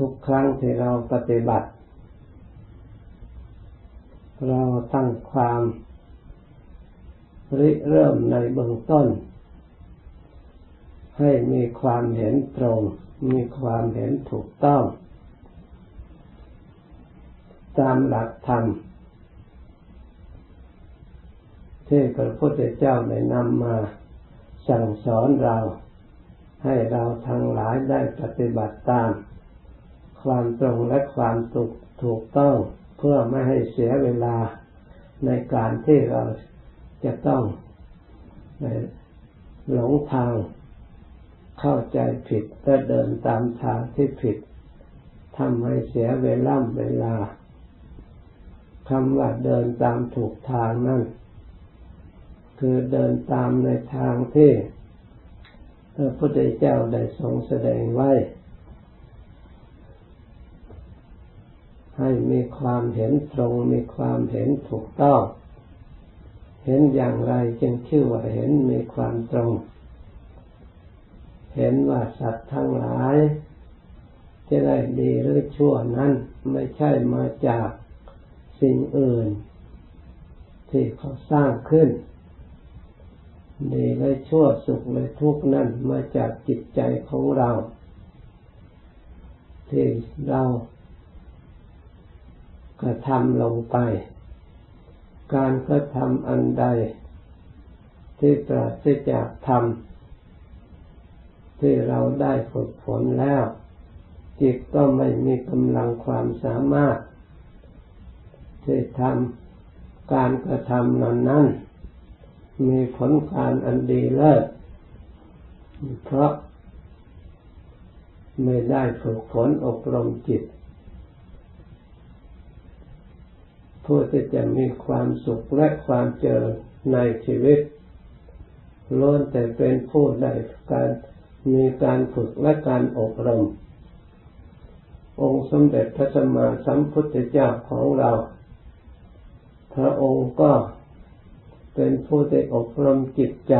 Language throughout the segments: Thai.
ทุกครั้งที่เราปฏิบัติ เราตั้งความริเริ่มในเบื้องต้น ให้มีความเห็นตรง มีความเห็นถูกต้อง ตามหลักธรรมที่พระพุทธเจ้าได้นำมาสั่งสอนเรา ให้เราทั้งหลายได้ปฏิบัติตาม ความตรงและความถูกถูกต้องเพื่อไม่ให้เสียเวลาในการที่เราจะต้องหลงทางเข้าใจผิดและเดินตามทางที่ผิดทำให้เสียเวลาเวลาคำว่าเดินตามถูกทางนั่นคือเดินตามในทางที่พระพุทธเจ้าได้ทรงแสดงไว้ ให้มีความเห็นตรง มีความเห็นถูกต้อง เห็นอย่างไรจึงชื่อว่าเห็นมีความตรง เห็นว่าสัตว์ทั้งหลาย จะได้ดีหรือชั่วนั้นไม่ใช่มาจากสิ่งอื่น ที่เขาสร้างขึ้น ดีและชั่วสุขและทุกข์นั้นมาจากจิตใจของเรา ที่เรา กระทำลงไป การกระทำอันใด ที่ปราศจากธรรมที่เราได้ฝึกฝนแล้ว จิตก็ไม่มีกำลังความสามารถ ที่ทำการกระทำนั้นนั้นมีผลการอันดีเลิศเพราะไม่ได้ฝึกฝนอบรมจิต ผู้ที่จะมีความสุขและความเจริญในชีวิตล้วนแต่เป็นผู้ได้การมีการฝึกและการอบรม องค์สมเด็จพระสัมมาสัมพุทธเจ้าของเรา พระองค์ก็เป็นผู้ได้อบรมจิตใจ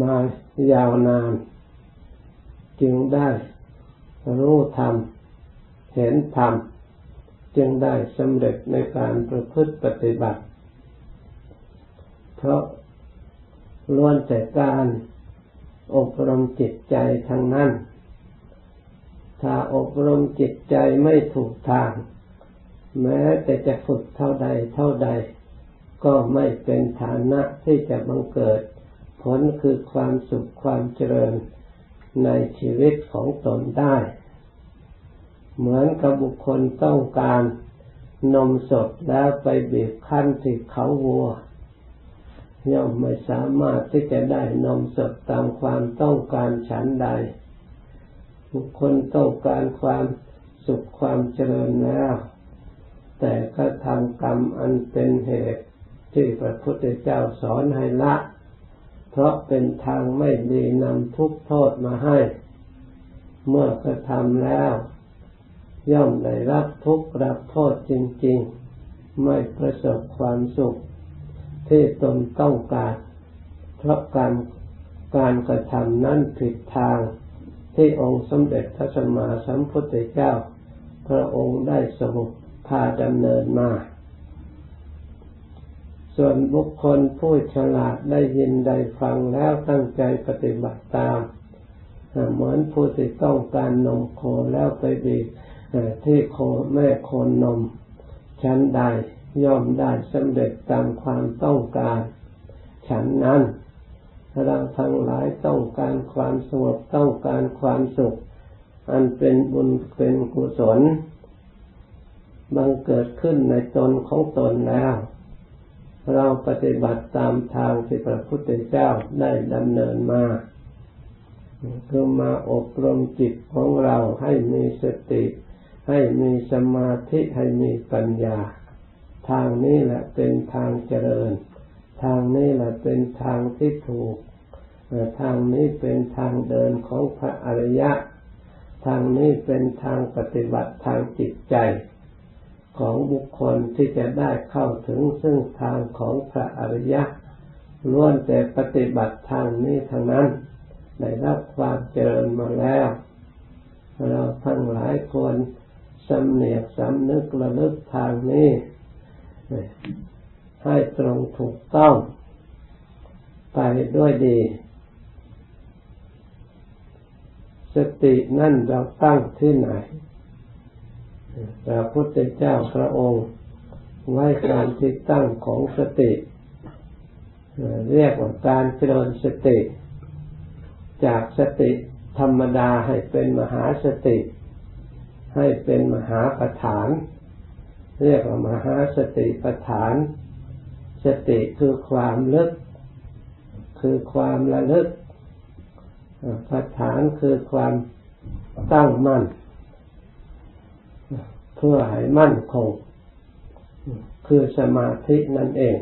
มายาวนาน จึงได้รู้ธรรม เห็นธรรม จึงได้สำเร็จในการประพฤติปฏิบัติ เพราะล้วนแต่การอบรมจิตใจทั้งนั้น ถ้าอบรมจิตใจไม่ถูกทาง แม้แต่จะฝึกเท่าใดเท่าใด ก็ไม่เป็นฐานะที่จะบังเกิด ผลคือความสุขความเจริญในชีวิตของตนได้ เหมือนกับบุคคลต้องการนมสดแล้วไปบีบคั้นที่เขาวัวย่อมไม่สามารถที่จะได้นมสดตามความต้องการฉันใด บุคคลต้องการความสุขความเจริญแล้ว แต่ก็ทำกรรมอันเป็นเหตุที่พระพุทธเจ้าสอนให้ละ เพราะเป็นทางไม่ดีนำทุกโทษมาให้ เมื่อกระทำแล้ว ย่อมได้รับทุกข์รับโทษจริง ๆ ไม่ประสบความสุขที่ตนต้องการ เพราะการการกระทำนั้นผิดทางที่องค์สมเด็จพระสัมมาสัมพุทธเจ้า พระองค์ได้ทรงพาดำเนินมา ส่วนบุคคลผู้ฉลาดได้ยินได้ฟังแล้วตั้งใจปฏิบัติตาม เหมือนผู้ที่ต้องการนมโคแล้วไปบีบ ที่โคแม่โคนนมฉันใดย่อมได้สำเร็จตามความต้องการ ฉันนั้นเราทั้งหลายต้องการความสงบต้องการความสุข อันเป็นบุญเป็นกุศลบังเกิดขึ้นในตนของตนแล้ว เราปฏิบัติตามทางที่พระพุทธเจ้าได้ดำเนินมาคือมาอบรมจิตของเราให้มีสติ ให้มีสมาธิให้มีปัญญา ทางนี้แหละเป็นทางเจริญ ทางนี้แหละเป็นทางที่ถูก ทางนี้เป็นทางเดินของพระอริยะ ทางนี้เป็นทางปฏิบัติทางจิตใจ ของบุคคลที่จะได้เข้าถึงซึ่งทางของพระอริยะล้วนแต่ปฏิบัติทางนี้ทางนั้นได้รับความเจริญมาแล้ว เราทั้งหลายควร สำเนียกสำนึกระลึกทางนี้ ให้ตรงถูกต้องไปด้วยดี สตินั่นเราตั้งที่ไหนพระพุทธเจ้าพระองค์ไว้การที่ตั้งของสติ เรียกว่าการเจริญสติ จากสติธรรมดาให้เป็นมหาสติ ให้เป็นมหาประฐาน เรียกว่ามหาสติประฐาน สติคือความลึก คือความระลึกประฐานคือความตั้งมั่น เพื่อให้มั่นคง คือสมาธินั่นเอง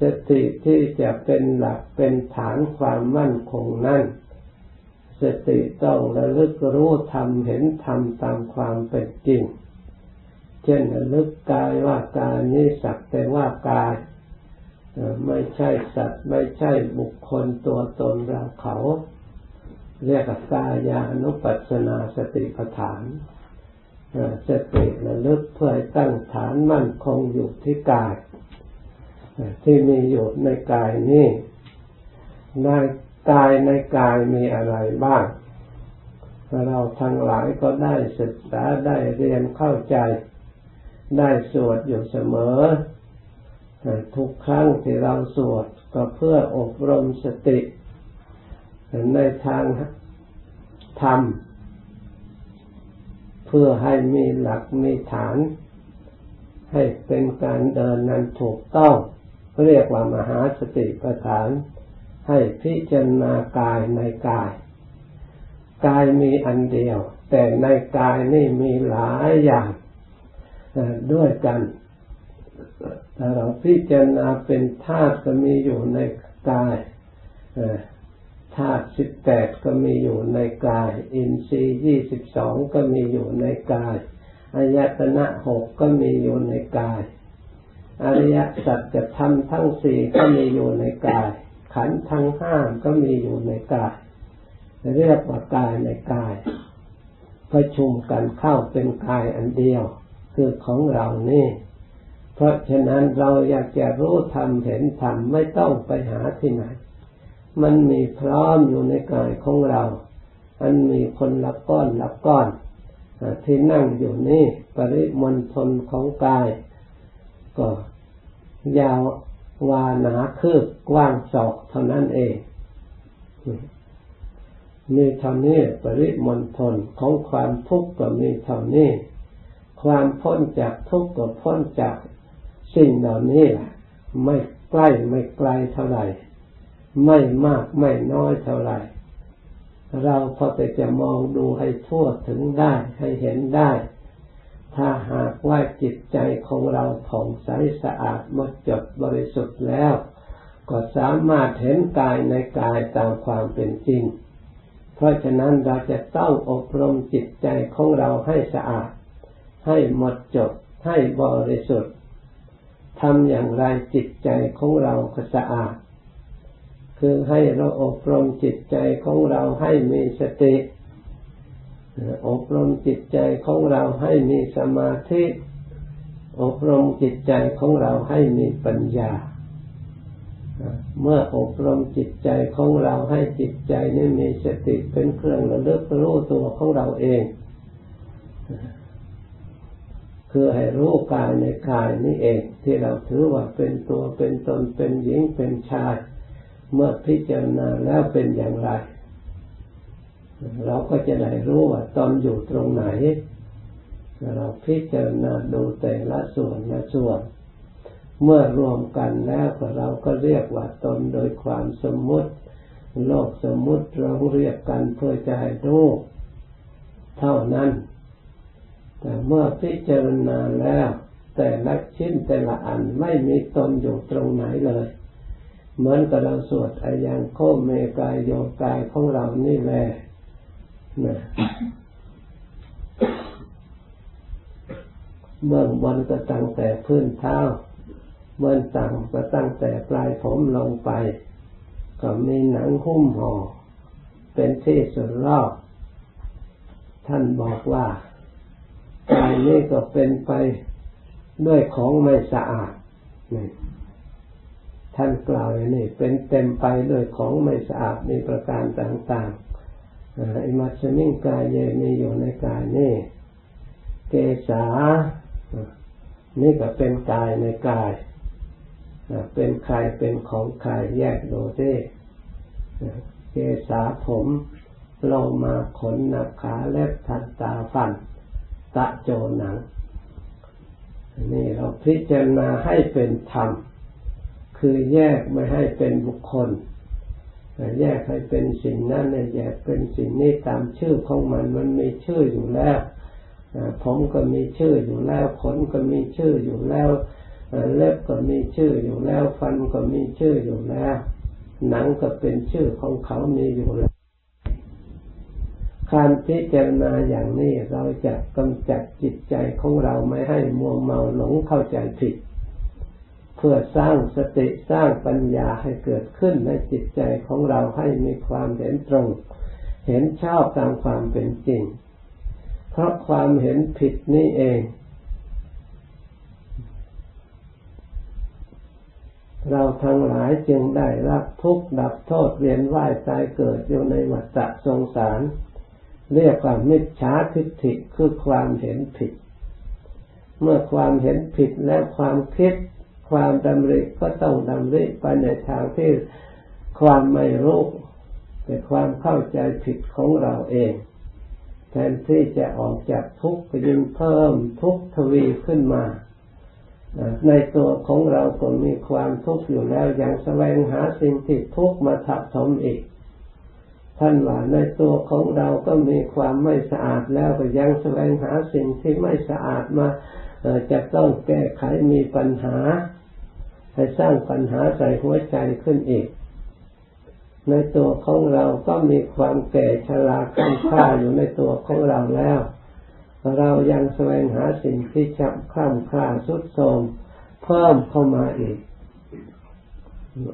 สติที่จะเป็นหลักเป็นฐานความมั่นคงนั่น สติต้องระลึกรู้ทำเห็นทำตามความเป็นจริง เช่นระลึกกายว่ากายนี้สักแต่ว่ากายไม่ใช่สัตว์ไม่ใช่บุคคลตัวตนเราเขา เรียกกายานุปัสสนาสติปัฏฐานสติระลึกเพื่อตั้งฐานมั่นคงอยู่ที่กาย ที่มีอยู่ในกายนี้ใน กายในกายมีอะไรบ้าง เราทั้งหลายก็ได้ศึกษาได้เรียนเข้าใจ ได้สวดอยู่เสมอ ทุกครั้งที่เราสวดก็เพื่ออบรมสติ ในทางธรรม เพื่อให้มีหลักมีฐาน ให้เป็นการเดินนั้นถูกต้องเรียกว่ามหาสติปัฏฐาน ให้พิจารณากายในกาย กายมีอันเดียว แต่ในกายนี่มีหลายอย่างด้วยกันถ้าเราพิจารณาเป็นธาตุก็มีอยู่ในกายธาตุสิบแปดก็มีอยู่ในกาย อินทรีย์ยี่สิบสองก็มีอยู่ในกายอายตนะหกก็มีอยู่ในกาย อริยสัจจะทำทั้งสี่ก็มีอยู่ในกาย ขันธ์ทั้งห้าก็มีอยู่ในกาย เรียกว่ากายในกาย ประชุมกันเข้าเป็นกายอันเดียว คือของเรานี่ เพราะฉะนั้นเราอยากจะรู้ธรรมเห็นธรรมไม่ต้องไปหาที่ไหน มันมีพร้อมอยู่ในกายของเรา อันมีคนละก้อนละก้อนที่นั่งอยู่นี่ ปริมณฑลของกาย ก็ยาว วานาคืบกว้างศอกเท่านั้นเองมีเท่านี้ปริมณฑลของความทุกข์ก็มีเท่านี้ ความพ้นจากทุกข์ก็พ้นจากสิ่งเหล่านี้แหละไม่ใกล้ไม่ไกลเท่าไหร่ ไม่มากไม่น้อยเท่าไหร่ เราพอแต่จะมองดูให้ทั่วถึงได้ให้เห็นได้ ถ้าหากว่าจิตใจของเราผ่องใสสะอาดหมดจดบริสุทธิ์แล้ว ก็สามารถเห็นกายในกายตามความเป็นจริง เพราะฉะนั้นเราจะต้องอบรมจิตใจของเราให้สะอาด ให้หมดจดให้บริสุทธิ์ทำอย่างไรจิตใจของเราก็สะอาด คือให้เราอบรมจิตใจของเราให้มีสติ อบรมจิตใจของเราให้มีสมาธิ อบรมจิตใจของเราให้มีปัญญา เมื่ออบรมจิตใจของเราให้จิตใจนี้มีสติเป็นเครื่องระลึกรู้ตัวของเราเอง คือให้รู้กายในกายนี้เอง ที่เราถือว่าเป็นตัวเป็นตนเป็นหญิงเป็นชาย เมื่อพิจารณาแล้วเป็นอย่างไร เราก็จะได้รู้ว่าตอนอยู่ตรงไหน เราพิจารณาดูแต่ละส่วนละส่วน เมื่อรวมกันแล้วเราก็เรียกว่าตนโดยความสมมุติ โลกสมมุติเราเรียกกันเพื่อจะให้รู้เท่านั้น แต่เมื่อพิจารณาแล้ว แต่ละชิ้นแต่ละอันไม่มีตนอยู่ตรงไหนเลยเหมือนกับเราสวดอายังโคเมกายโยกายของเรานี่แหละ นะเบื้องบนก็ตั้งแต่พื้นเท้า เบื้องต่ำก็ตั้งแต่ปลายผมลงไป ก็มีหนังหุ้มห่อเป็นที่สุดรอบ ท่านบอกว่ากายนี้ก็เป็นไปด้วยของไม่สะอาดนี่ท่านกล่าวอย่างนี้เป็นเต็มไปด้วยของไม่สะอาดมีประการต่าง ๆ อิมัชนิ่งกายเยมีอยู่ในกายนี่ เกษา นี่ก็เป็นกายในกาย เป็นใครเป็นของใครแยกโดูดิเกษาผมโลมาขนหนักขาเล็บทันตาฟัน ตะโจหนัง นี่เราพิจารณาให้เป็นธรรม คือแยกไม่ให้เป็นบุคคล แยกให้เป็นสิ่งนั้นแยกเป็นสิ่งนี้ตามชื่อของมันมันมีชื่ออยู่แล้วผมก็มีชื่ออยู่แล้วขนก็มีชื่ออยู่แล้วเล็บก็มีชื่ออยู่แล้ว ฟันก็มีชื่ออยู่แล้ว หนังก็เป็นชื่อของเขามีอยู่แล้วการพิจารณาอย่างนี้เราจะกำจัดจิตใจของเราไม่ให้มัวเมาหลงเข้าใจผิด พื่อสร้างสติสร้างปัญญาให้เกิดขึ้นในจิตใจของเราให้มีความเห็นตรง เห็นชอบตามความเป็นจริง เพราะความเห็นผิดนี่เอง เราทั้งหลายจึงได้รับทุกข์ดับโทษเวียนว่ายตายเกิดอยู่ในวัฏสงสาร เรียกว่ามิจฉาทิฏฐิคือความเห็นผิด เมื่อความเห็นผิดและความคิด ความดำริก็ต้องดำริไปในทางที่ความไม่รู้ แต่ความเข้าใจผิดของเราเอง แทนที่จะออกจากทุกข์ก็ยิ่งเพิ่มทุกข์ทวีขึ้นมาในตัวของเราก็มีความทุกข์อยู่แล้วยังแสวงหาสิ่งที่ทุกข์มาทับถมอีก ท่านว่าในตัวของเราก็มีความไม่สะอาดแล้วก็ยังแสวงหาสิ่งที่ไม่สะอาดมาจะต้องแก้ไขมีปัญหา ให้สร้างปัญหาใส่หัวใจขึ้นอีก ในตัวของเราก็มีความแก่ชราข้ามค่าอยู่ในตัวของเราแล้ว เรายังแสวงหาสิ่งที่จะข้ามค่าสุดโทมเพิ่มเข้ามาอีก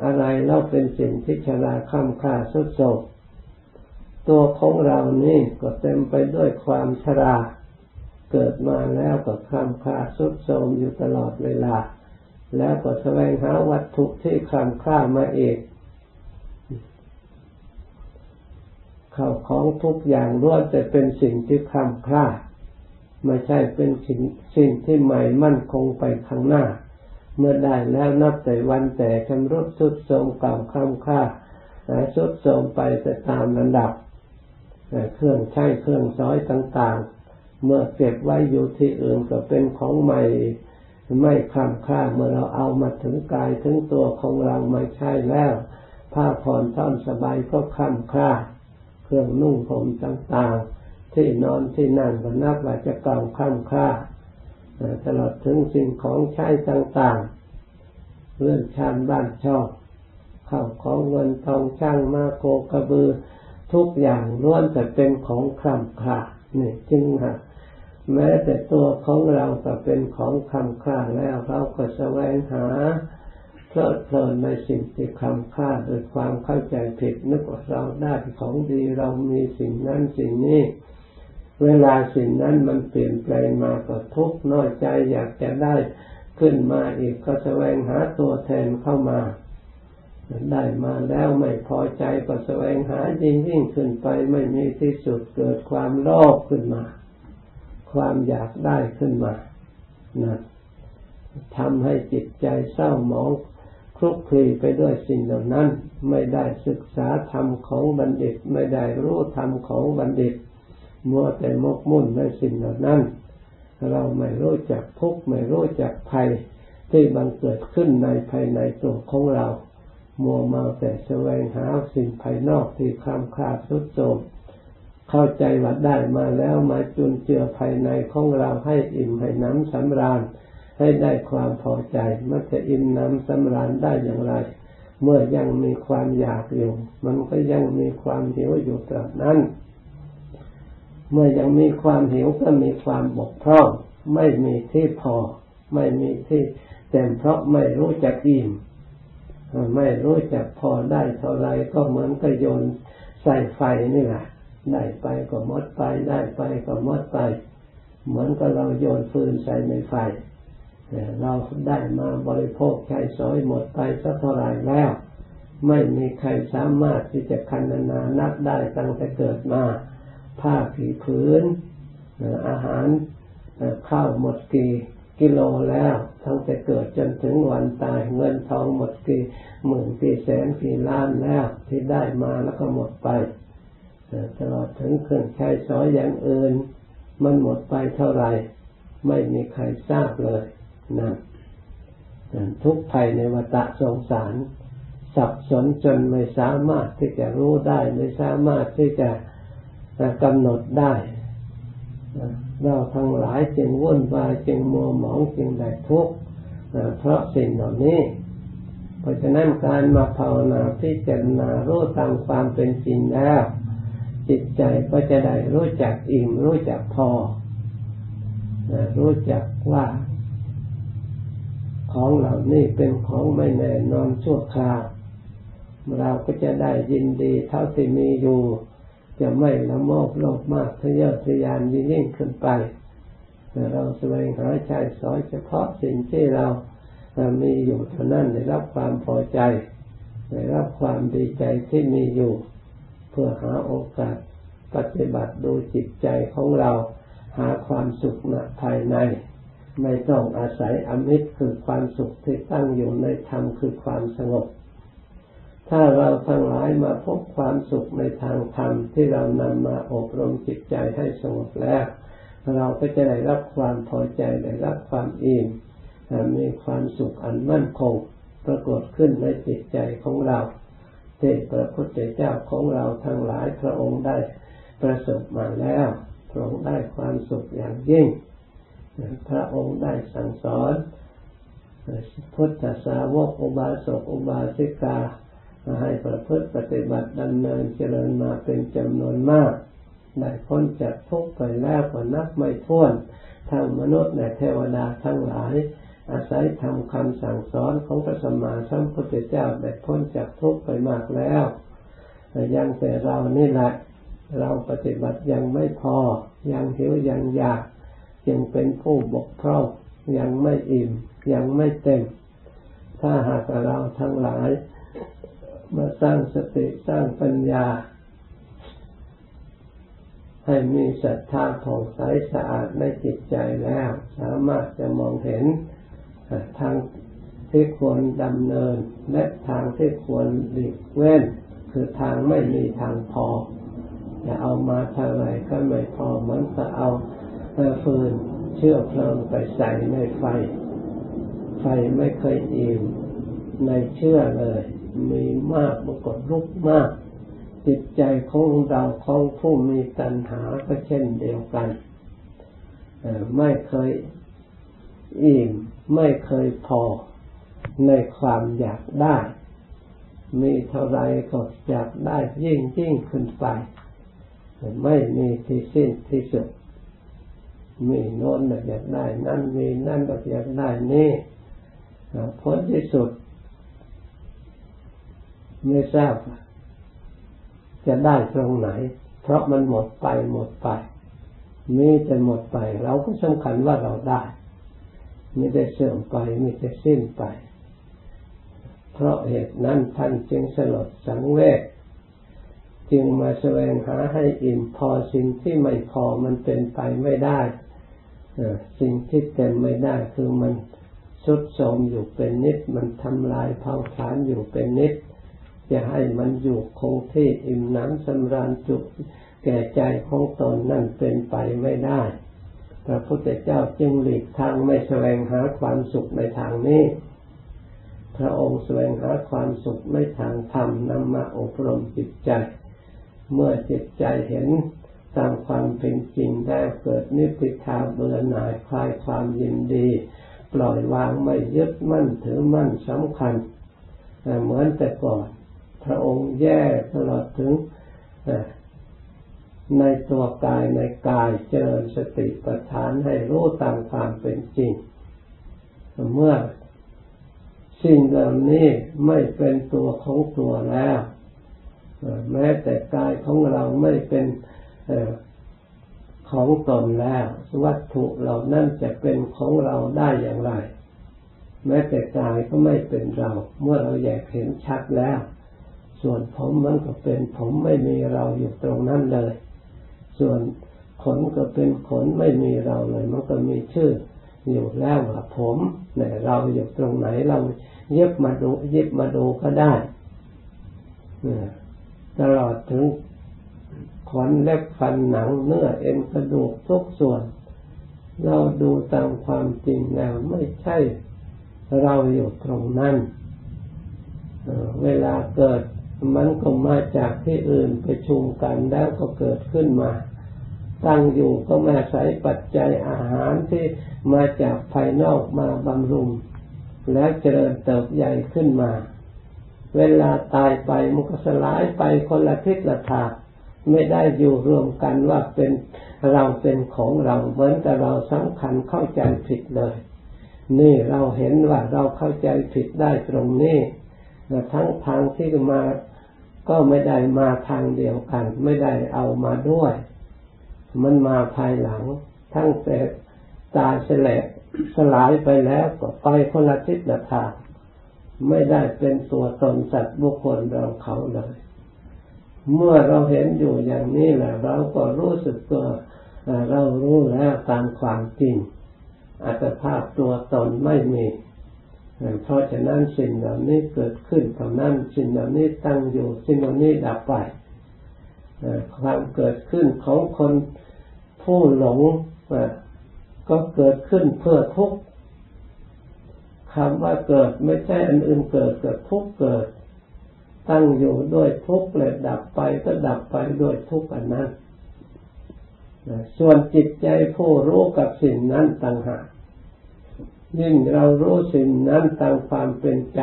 อะไรเราเป็นสิ่งที่ชราข้ามค่าสุดโทมตัวของเรานี่ก็เต็มไปด้วยความชรา เกิดมาแล้วก็ข้ามค่าสุดโทมอยู่ตลอดเวลา แล้วก็แสวงหาวัตถุที่ข้ามค่ามาเองเข้าของทุกอย่างล้วนแต่เป็นสิ่งที่ข้ามค่าไม่ใช่เป็นสิ่งสิ่งที่ใหม่มั่นคงไปข้างหน้า เมื่อได้แล้วนับแต่วันแต่ชำรุดสุดโทรมเก่าค้ำค่าสุดโทรมไปแต่ตามระดับเครื่องใช้เครื่องซ้อยต่าง ๆ เมื่อเก็บไว้อยู่ที่อื่นก็เป็นของใหม่ ไม่ค้ำค่าเมื่อเราเอามาถึงกายถึงตัวของเราไม่ใช่แล้ว ผ้าผ่อนท่อนสบายก็ค้ำค่า เครื่องนุ่งผมต่างๆ ที่นอนที่นั่งก็นับว่าจะเก่าค่ำค่าตลอดถึงสิ่งของใช้ต่างๆเรื่องชานบ้านชอบข้าวของเงินทองช่างมาโกกระบือ ทุกอย่างล้วนแต่เป็นของคำค่านี่จึงฮะ แม้แต่ตัวของเราก็เป็นของคำค่าแล้วเราก็แสวงหาเพลิดเพลินในสิ่งที่คำค่าโดยความเข้าใจผิดนึกว่าเราได้ของดีเรามีสิ่งนั้นสิ่งนี้ เวลาสิ่งนั้นมันเปลี่ยนแปลงมาก็ทุกข์น้อยใจอยากจะได้ขึ้นมาอีกก็แสวงหาตัวแทนเข้ามาได้มาแล้วไม่พอใจก็แสวงหายิ่งยิ่งขึ้นไปไม่มีที่สุดเกิดความโลภขึ้นมา ความอยากได้ขึ้นมานะทำให้จิตใจเศร้าหมองคลุกคลีไปด้วยสิ่งเหล่านั้น ไม่ได้ศึกษาธรรมของบัณฑิต ไม่ได้รู้ธรรมของบัณฑิต มัวแต่มกมุ่นในสิ่งเหล่านั้น เราไม่รู้จักทุกข์ไม่รู้จักภัยที่บังเกิดขึ้นในภายในตัวของเรา มัวเมาแต่แสวงหาสิ่งภายนอกที่คำคาดสุดโทม เข้าใจว่าได้มาแล้วมาจุนเจือภายในของเราให้อิ่มให้น้ำสำราญให้ได้ความพอใจ มันจะอิ่มน้ำสำราญได้อย่างไร เมื่อยังมีความอยากอยู่ มันก็ยังมีความหิวอยู่ตราบนั้น เมื่อยังมีความหิวก็มีความบกพร่อง ไม่มีที่พอ ไม่มีที่เต็มเพราะไม่รู้จักอิ่มไม่รู้จักพอได้เท่าไรก็เหมือนกับโยนใส่ไฟนี่แหละ ได้ไปก็หมดไป ได้ไปก็หมดไป เหมือนกับเราโยนฟืนใส่ในไฟเราได้มาบริโภคใช้สอยหมดไปสักเท่าไรแล้ว ไม่มีใครสามารถที่จะคันนานับได้ตั้งแต่เกิดมา ผ้าผีพื้นอาหารข้าวหมดกี่กิโลแล้วทั้งแต่เกิดจนถึงวันตายเงินทองหมดกี่หมื่นกี่แสนกี่ล้านแล้วที่ได้มาแล้วก็หมดไป ตลอดถึงเครื่องใช้สอยอย่างอื่น มันหมดไปเท่าไหร่ไม่มีใครทราบเลยนั่นทุกภัยในวัฏสงสาร สับสนจนไม่สามารถที่จะรู้ได้ ไม่สามารถที่จะกำหนดได้เราทั้งหลายจึงวุ่นวายจึงมัวหมองจึงได้ทุกข์เพราะสิ่งเหล่านี้ เพราะฉะนั้นการมาภาวนาพิจารณารู้ตามความเป็นจริงแล้ว จิตใจก็จะได้รู้จักอิ่ม รู้จักพอ รู้จักว่า ของเหล่านี้เป็นของไม่แน่นอนชั่วคราว เราก็จะได้ยินดีเท่าที่มีอยู่ จะไม่ละโมบโลภมากทะเยอทะยานยิ่งขึ้นไป เราแสวงหาใช้สอยเฉพาะสิ่งที่เรามีอยู่เท่านั้นได้รับความพอใจได้รับความดีใจที่มีอยู่ พื่อหาโอกาสปฏิบัติดูจิตใจของเราหาความสุขณภายใน ไม่ต้องอาศัยอมิตรคือความสุขที่ตั้งอยู่ในธรรมคือความสงบ ถ้าเราทั้งหลายมาพบความสุขในทางธรรมที่เรานำมาอบรมจิตใจให้สงบแล้ว เราก็จะได้รับความพอใจได้รับความอิ่มมีความสุขอันมั่นคงปรากฏขึ้นในจิตใจของเรา ที่พระพุทธเจ้าของเราทั้งหลายพระองค์ได้ประสบมาแล้ว พระองค์ได้ความสุขอย่างยิ่ง พระองค์ได้สั่งสอนพุทธสาวกอุบาสกอุบาสิกาให้ประพฤติปฏิบัติดำเนินเจริญมาเป็นจำนวนมาก ได้พ้นจากทุกข์ไปแล้วก็นับไม่ถ้วน ทั้งมนุษย์และเทวดาทั้งหลาย อาศัยทำคำสั่งสอนของพระสัมมาสัมพุทธเจ้าได้พ้นจากทุกข์ไปมากแล้วแต่ยังแต่เรานี่แหละ เราปฏิบัติยังไม่พอ ยังหิวยังอยาก ยังเป็นผู้บกพร่องยังไม่อิ่ม ยังไม่เต็ม ถ้าหากเราทั้งหลาย มาสร้างสติสร้างปัญญา ให้มีศรัทธาผ่องใสสะอาดในจิตใจแล้ว สามารถจะมองเห็น ทางที่ควรดำเนิน และทางที่ควรหลีกเว้น คือทางไม่มีทางพอจะเอามาเท่าไรก็ไม่พอเหมือนกับเอาฟืนเชื้อเพลิงไปใส่ในไฟ ไฟไม่เคยอิ่มในเชื่อเลย มีมากมันก็ลุกมาก จิตใจของเราของผู้มีตัณหาก็เช่นเดียวกัน ไม่เคยอิ่ม ไม่เคยพอในความอยากได้ มีเท่าไรก็อยากได้ยิ่งยิ่งขึ้นไป ไม่มีที่สิ้นที่สุด มีโน้นอยากได้ นั่นมีนั่นอยากได้นี่ผลที่สุด ไม่ทราบ จะได้ตรงไหน เพราะมันหมดไปหมดไป มีแต่หมดไป เราก็สำคัญว่าเราได้ ไม่ได้เสื่อมไปไม่ได้สิ้นไป เพราะเหตุนั้นท่านจึงสลดสังเวชจึงมาแสวงหาให้อิ่มพอสิ่งที่ไม่พอมันเป็นไปไม่ได้สิ่งที่เต็มไม่ได้คือมันสุดโทมอยู่เป็นนิด มันทำลายเผาผลาญอยู่เป็นนิด จะให้มันอยู่คงที่อิ่มหนำสำราญจุกแก่ใจของตนนั่นเป็นไปไม่ได้ พระพุทธเจ้าจึงหลีกทางไม่แสวงหาความสุขในทางนี้ พระองค์แสวงหาความสุขในทางธรรมนำมาอบรมจิตใจ เมื่อจิตใจเห็นตามความเป็นจริงได้เกิดนิพพิทาเบื่อหน่ายคลายความยินดี ปล่อยวางไม่ยึดมั่นถือมั่นสำคัญเหมือนแต่ก่อน พระองค์แยกตลอดถึง ในตัวกายในกายเจริญสติปัฏฐานให้รู้ตามความเป็นจริง เมื่อสิ่งเหล่านี้ไม่เป็นตัวของตัวแล้ว แม้แต่กายของเราไม่เป็นของตนแล้ว วัตถุเหล่านั้นจะเป็นของเราได้อย่างไร แม้แต่กายก็ไม่เป็นเรา เมื่อเราแยกเห็นชัดแล้ว ส่วนผมมันก็เป็นผมไม่มีเราอยู่ตรงนั้นเลย ส่วนขนก็เป็นขนไม่มีเราเลยมันก็มีชื่ออยู่แล้วว่าผมเนี่ยเราอยู่ตรงไหนเราเย็บมาดูเย็บมาดูก็ได้ตลอดถึงขนเล็บฟันหนังเนื้อเอ็นกระดูกทุกส่วน เราดูตามความจริงแล้วไม่ใช่เราอยู่ตรงนั้นเวลาเกิดมันก็มาจากที่อื่นไปชุมกันแล้วก็เกิดขึ้นมา ตั้งอยู่ก็มาใส่ปัจจัยอาหารที่มาจากภายนอกมาบำรุง แล้วเจริญเติบใหญ่ขึ้นมา เวลาตายไปมันก็สลายไปคนละทิศละทางไม่ได้อยู่รวมกันว่าเป็นเราเป็นของเราเหมือนกับเราสำคัญเข้าใจผิดเลย นี่เราเห็นว่าเราเข้าใจผิดได้ตรงนี้ทั้งทางที่มาก็ไม่ได้มาทางเดียวกัน ไม่ได้เอามาด้วย มันมาภายหลัง ทั้งแต่ตายเสลสลายไปแล้วก็ไปคนละทิศละทางไม่ได้เป็นตัวตนสัตว์บุคคลเราเขาเลย เมื่อเราเห็นอยู่อย่างนี้แหละเราก็รู้สึกตัวเรารู้แล้วตามความจริง อัตภาพตัวตนไม่มีเพราะฉะนั้นสิ่งเหล่านี้เกิดขึ้นเท่านั้นสิ่งเหล่านี้ตั้งอยู่สิ่งเหล่านี้ดับไป ความเกิดขึ้นของคนผู้หลงก็เกิดขึ้นเพื่อทุกข์คำว่าเกิดไม่ใช่อันอื่นเกิดเกิดทุกข์เกิด ตั้งอยู่ด้วยทุกข์และดับไปก็ดับไปด้วยทุกข์อันนั้นส่วนจิตใจผู้รู้กับสิ่งนั้นต่างหาก ยิ่งเรารู้สิ่งนั้นตามความเป็นใจ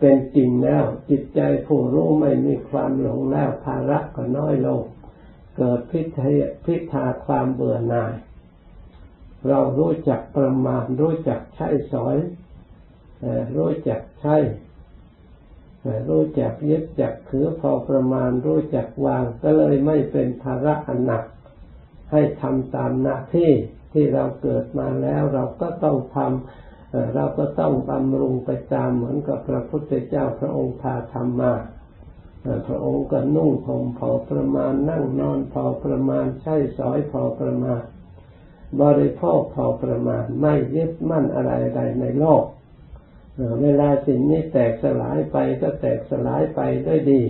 เป็นจริงแล้ว จิตใจผู้รู้ไม่มีความหลงแล้วภาระก็น้อยลง เกิดพิทยพิทาความเบื่อหน่าย เรารู้จักประมาณรู้จักใช้สอยรู้จักใช้รู้จักยึดจักถือพอประมาณรู้จักวางก็เลยไม่เป็นภาระอันหนัก ให้ทำตามหน้าที่ ที่เราเกิดมาแล้วเราก็ต้องทำเราก็ต้องบำรุงไปตามเหมือนกับพระพุทธเจ้าพระองค์พาทำมาพระองค์ก็นุ่งห่มพอประมาณนั่งนอนพอประมาณใช้สอยพอประมาณ บริโภคพอประมาณ ไม่ยึดมั่นอะไรใดในโลกเวลาสิ่งนี้แตกสลายไปก็แตกสลายไปด้วยดี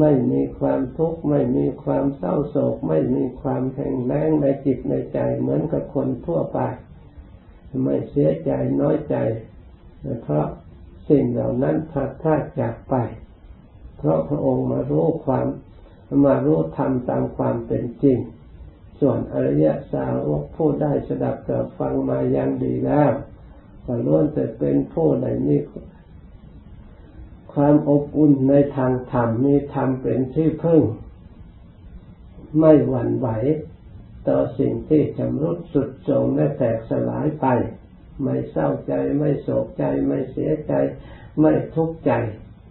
ไม่มีความทุกข์ไม่มีความเศร้าโศก ไม่มีความแข็งแรงในจิตในใจเหมือนกับคนทั่วไป ไม่เสียใจน้อยใจเพราะสิ่งเหล่านั้นพลาดพลาดจากไป เพราะพระองค์มารู้ความมารู้ธรรมตามความเป็นจริง ส่วนอริยสาวกผู้ได้สดับกับฟังมาอย่างดีแล้วก็ล้วนแต่เป็นผู้ใดมี ความอบอุ่นในทางธรรมมีธรรมเป็นที่พึ่ง ไม่หวั่นไหว ต่อสิ่งที่ชำรุดสุดโทรมและแตกสลายไป ไม่เศร้าใจไม่โศกใจไม่เสียใจ ไม่ทุกข์ใจ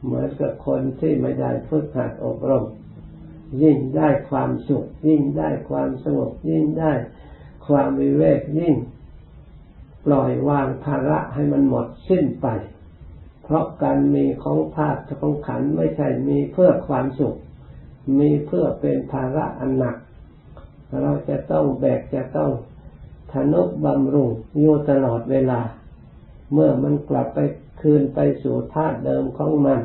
เหมือนกับคนที่ไม่ได้ฝึกหัดอบรม ยิ่งได้ความสุข ยิ่งได้ความสงบยิ่งได้ความวิเวกยิ่ง ปล่อยวางภาระให้มันหมดสิ้นไป เพราะการมีของธาตุของขันไม่ใช่มีเพื่อความสุข มีเพื่อเป็นภาระอันหนัก เราจะต้องแบกจะต้องทนุบำรุงอยู่ตลอดเวลา เมื่อมันกลับไปคืนไปสู่ธาตุเดิมของมัน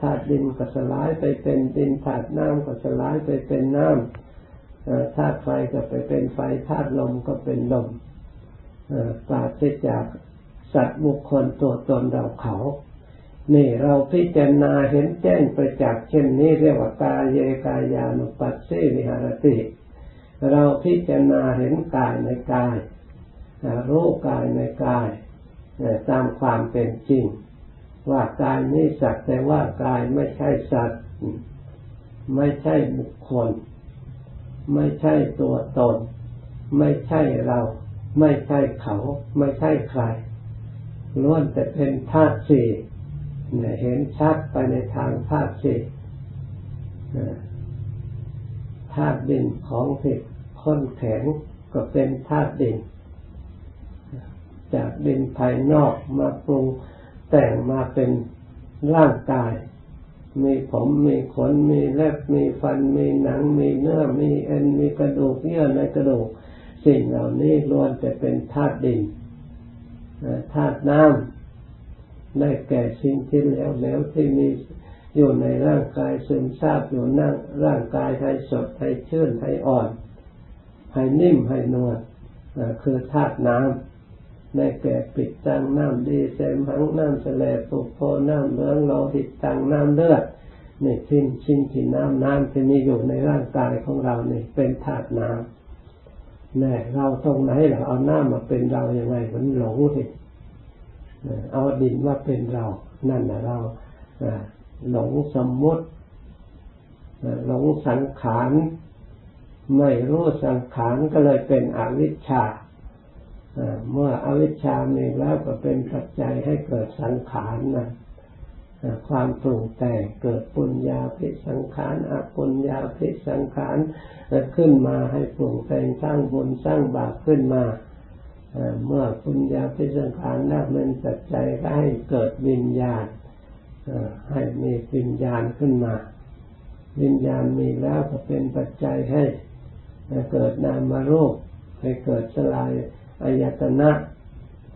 ธาตุดินก็สลายไปเป็นดินธาตุน้ำก็สลายไปเป็นน้ำธาตุไฟก็ไปเป็นไฟธาตุลมก็เป็นลมปราศจาก สัตว์บุคคลตัวตนเราเขา นี่เราพิจารณาเห็นแจ้งประจักษ์เช่นนี้เรียกว่ากายเยกายานุปัสสิวิหารติเราพิจารณาเห็นกายในกายรู้กายในกายตามความเป็นจริง ว่ากายนี้สัตว์แต่ว่ากายไม่ใช่สัตว์ ไม่ใช่บุคคล ไม่ใช่ตัวตน ไม่ใช่เรา ไม่ใช่เขา ไม่ใช่ใคร ล้วนแต่เป็นธาตุสี่เห็นชัดไปในทางธาตุสี่ธาตุดินของที่ข้นแข็งก็เป็นธาตุดิน จากดินภายนอกมาปรุงแต่งมาเป็นร่างกาย มีผมมีขนมีเล็บมีฟันมีหนัง มีเนื้อมีเอ็นมีกระดูกเยื่อในกระดูก สิ่งเหล่านี้ล้วนแต่เป็นธาตุดิน ธาตุน้ำได้แก่สิ่งที่เหลวเหลวที่มีอยู่ในร่างกายซึมซาบอยู่นั่งร่างกายให้สดให้ชื่นให้อ่อน ให้นิ่มให้นวลคือธาตุน้ำได้แก่ปิดตังน้ำดีเสมหังน้ำเสลปุโพน้ำเหลืองโลหิตตังน้ำเลือดนี่ชิ้นชิ้นที่น้ำน้ำที่มีอยู่ในร่างกายของเรานี่เป็นธาตุน้ำ แน่เราตรงไหนเราเอาหน้ำมาเป็นเราอย่างไงมันหลงสิเอาดินมาเป็นเรา นั่นแหละเราหลงสมมติหลงสังขารไม่รู้สังขารก็เลยเป็นอวิชชาเมื่ออวิชชามีแล้วก็เป็นปัจจัยให้เกิดสังขารนะ ความปรุงแต่งเกิดปุญญาพิสังขารอปุญญาพิสังขารขึ้นมาให้ปรุงแต่งสร้างบุญสร้างบาปขึ้นมาเมื่อปุญญาพิสังขารนั้นเป็นปัจจัยให้เกิดวิญญาณให้มีวิญญาณขึ้นมา วิญญาณมีแล้วก็เป็นปัจจัยให้เกิดนามรูปให้เกิดสลายอายตนะ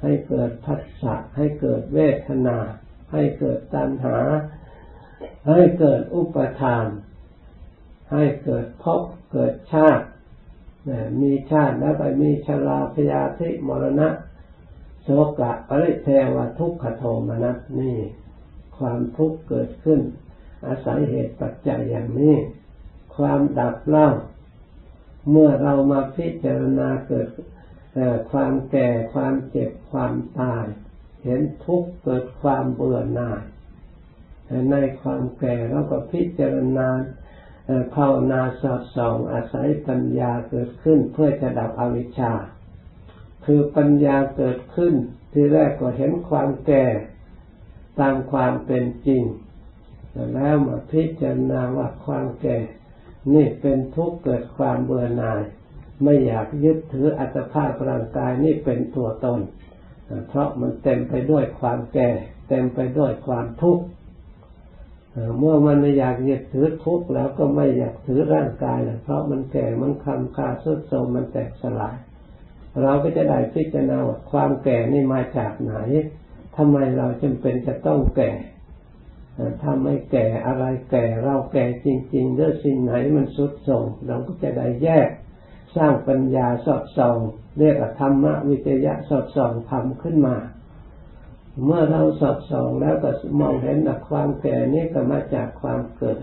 ให้เกิดพัสสะให้เกิดเวทนา ให้เกิดตัณหา ให้เกิดอุปทาน ให้เกิดภพเกิดชาติมีชาติแล้วไปมีชราพยาธิมรณะโสกะปริเทวทุกขโทมนัสนี่ ความทุกข์เกิดขึ้น อาศัยเหตุปัจจัยอย่างนี้ ความดับเล่า เมื่อเรามาพิจารณาเกิดความแก่ความเจ็บความตาย เห็นทุกข์เกิดความเบื่อหน่ายในความแก่เราก็พิจารณาภาวนาสอดส่องอาศัยปัญญาเกิดขึ้นเพื่อจะดับอวิชชา คือปัญญาเกิดขึ้น ที่แรกก็เห็นความแก่ตามความเป็นจริง แล้วมาพิจารณาว่าความแก่ นี่เป็นทุกข์เกิดความเบื่อหน่าย ไม่อยากยึดถืออัตภาพร่างกายนี่เป็นตัวตน เพราะมันเต็มไปด้วยความแก่ เต็มไปด้วยความทุกข์เมื่อมันไม่อยากยึดถือทุกข์แล้วก็ไม่อยากถือร่างกายเลยเพราะมันแก่มันคำคาสุดโทมมันแตกสลาย เราก็จะได้พิจารณาว่าความแก่นี่มาจากไหนทำไมเราจำเป็นจะต้องแก่ถ้าไม่แก่อะไรแก่เราแก่จริงๆเรื่องสิ่งไหนมันสุดส่งเราก็จะได้แยก สร้างปัญญาสอดส่อง เรียกธรรมวิจยะสอดส่องทำขึ้นมา เมื่อเราสอดส่องแล้วก็มองเห็นว่าความแก่นี้ก็มาจากความเกิด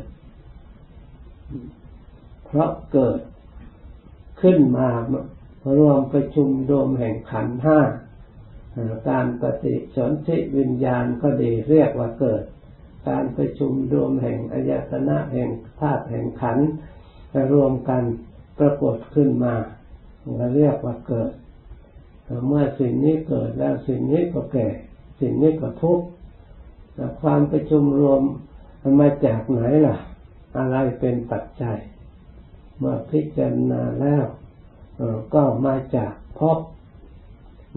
เพราะเกิดขึ้นมารวมประชุมรวมแห่งขันห้าการปฏิสนธิวิญญาณก็ดีเรียกว่าเกิด การประชุมรวมแห่งอายตนะแห่งธาตุแห่งขันรวมกันปรากฏขึ้นมา เราเรียกว่าเกิดเมื่อสิ่งนี้เกิดแล้วสิ่งนี้ก็แก่ สิ่งนี้ก็ทุกข์ความประชุมรวมมาจากไหนล่ะ อะไรเป็นปัจจัย เมื่อพิจารณาแล้วก็มาจากพบ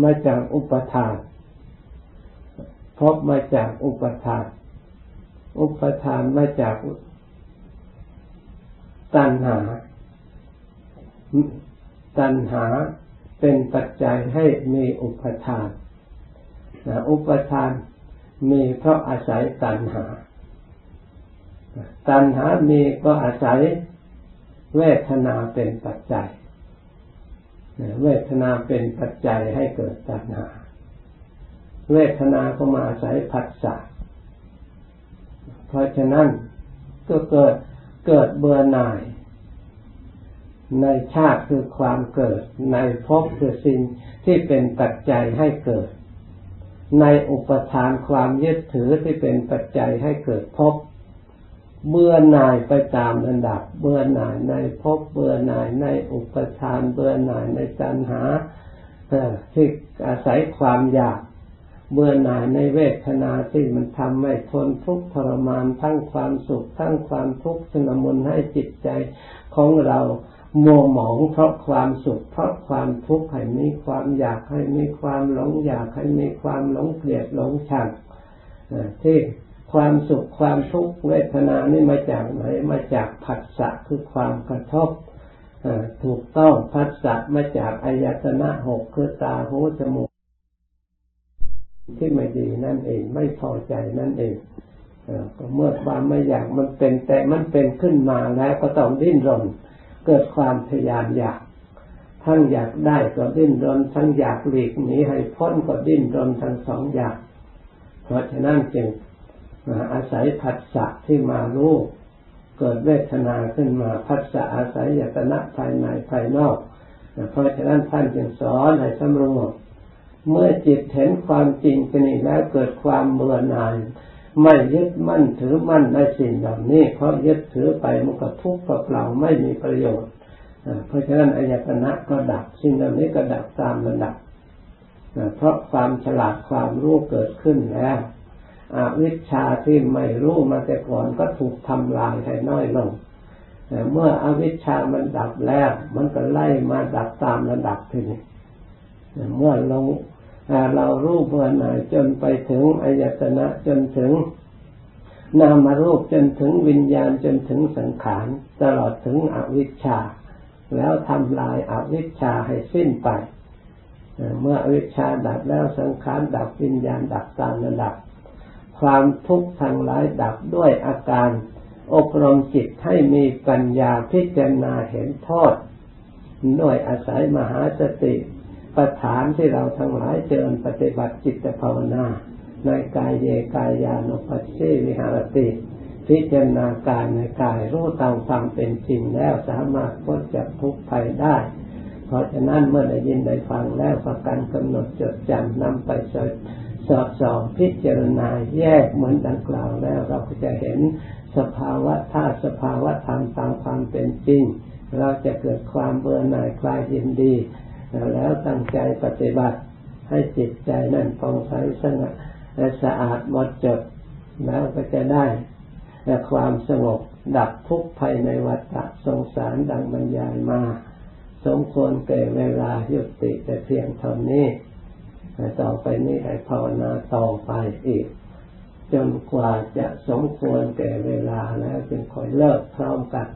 มาจากอุปทานพบมาจากอุปทาน อุปทานมาจากตัณหา ตัณหาเป็นปัจจัยให้มีอุปทานนะอุปทานมีเพราะอาศัยตัณหา ตัณหามีก็อาศัยเวทนาเป็นปัจจัย เวทนาเป็นปัจจัยให้เกิดตัณหา เวทนาก็มาอาศัยผัสสะ เพราะฉะนั้นก็เกิดเกิดเบื่อหน่าย ในชาติคือความเกิด ในภพคือสิ่งที่เป็นปัจจัยให้เกิด ในอุปทานความยึดถือที่เป็นปัจจัยให้เกิดภพเบื่อหน่ายไปตามระดับ เบื่อหน่ายในภพเบื่อหน่ายในอุปทาน เบื่อหน่ายในตัณหาที่อาศัยความอยาก เบื่อหน่ายในเวทนาที่มันทำให้ทนทุกข์ทรมานทั้งความสุขทั้งความทุกข์สนมุนให้จิตใจของเรา มัวหมองเพราะความสุขเพราะความทุกข์ให้มีความอยากให้มีความหลงอยากให้มีความหลงเกลียดหลงชังที่ความสุขความทุกข์เวทนานี่มาจากไหนมาจากผัสสะคือความกระทบถูกต้องผัสสะมาจากอายตนะหกคือตาหูจมูกที่ไม่ดีนั่นเองไม่พอใจนั่นเองก็เมื่อความไม่อยากมันเป็นแต่มันเป็นขึ้นมาแล้วก็ต้องดิ้นรน เกิดความทยานอยาก ทั้งอยากได้ก็ดิ้นรนทั้งอยากหลีกหนีให้พ้นก็ดิ้นรนทั้งสองอย่าง เพราะฉะนั้นจึงอาศัยผัสสะที่มารู้เกิดเวทนาขึ้นมาผัสสะอาศัยยตนะภายในภายนอก เพราะฉะนั้นท่านจึงสอนให้สำรวมเมื่อจิตเห็นความจริงเป็นนี้แล้วเกิดความเบื่อหน่าย ไม่ยึดมั่นถือมั่นในสิ่งเหล่านี้เพราะยึดถือไปมันก็ทุกข์เปล่าไม่มีประโยชน์เพราะฉะนั้นอายตนะก็ดับสิ่งเหล่านี้ก็ดับตามระดับเพราะความฉลาดความรู้เกิดขึ้นแล้วอวิชชาที่ไม่รู้มาแต่ก่อนก็ถูกทำลายให้น้อยลงเมื่ออวิชชามันดับแล้ว มันก็ไล่มาดับตามระดับทีนี้เมื่อลง เรารู้เมื่อหน่อยจนไปถึงอายตนะจนถึงนามารูปจนถึงวิญญาณจนถึงสังขารตลอดถึงอวิชชา แล้วทำลายอาวิชชาให้สิ้นไป เมื่ออวิชชาดับแล้วสังขารดับวิญญาณดับตามระดับ ความทุกข์ทางหลายดับด้วยอาการ อบรมจิตให้มีปัญญาพิจารณาเห็นโทษ ด้วยอาศัยมหาสติ ประฐานที่เราทั้งหลายเจริญปฏิบัติจิตภาวนา ในกายเยกายานุปัสสิวิหารติ พิจารณากายในกายรู้ตามความเป็นจริงแล้วสามารถพ้นจากทุกข์ภัยได้ เพราะฉะนั้นเมื่อได้ยินได้ฟังแล้วประกันกำหนดจดจำนำไปสสอบสอบพิจารณาแยกเหมือนดังกล่าวแล้วเราก็จะเห็นสภาวะธาตุสภาวะธรรมตามความเป็นจริง เราจะเกิดความเบื่อหน่ายคลายยินดี แล้วตั้งใจปฏิบัติให้จิตใจนั่นฟองใสสงบและสะอาดหมดจดแล้วก็จะได้และความสงบดับทุกข์ภายในวัฏสงสารดังบรรยายมา สมควรเก่เวลายุติแต่เพียงเท่านี้ต่อไปนี้ให้ภาวนาต่อไปอีก จนกว่าจะสมควรแก่เวลาแล้วจึงค่อยเลิกพร้อมกัน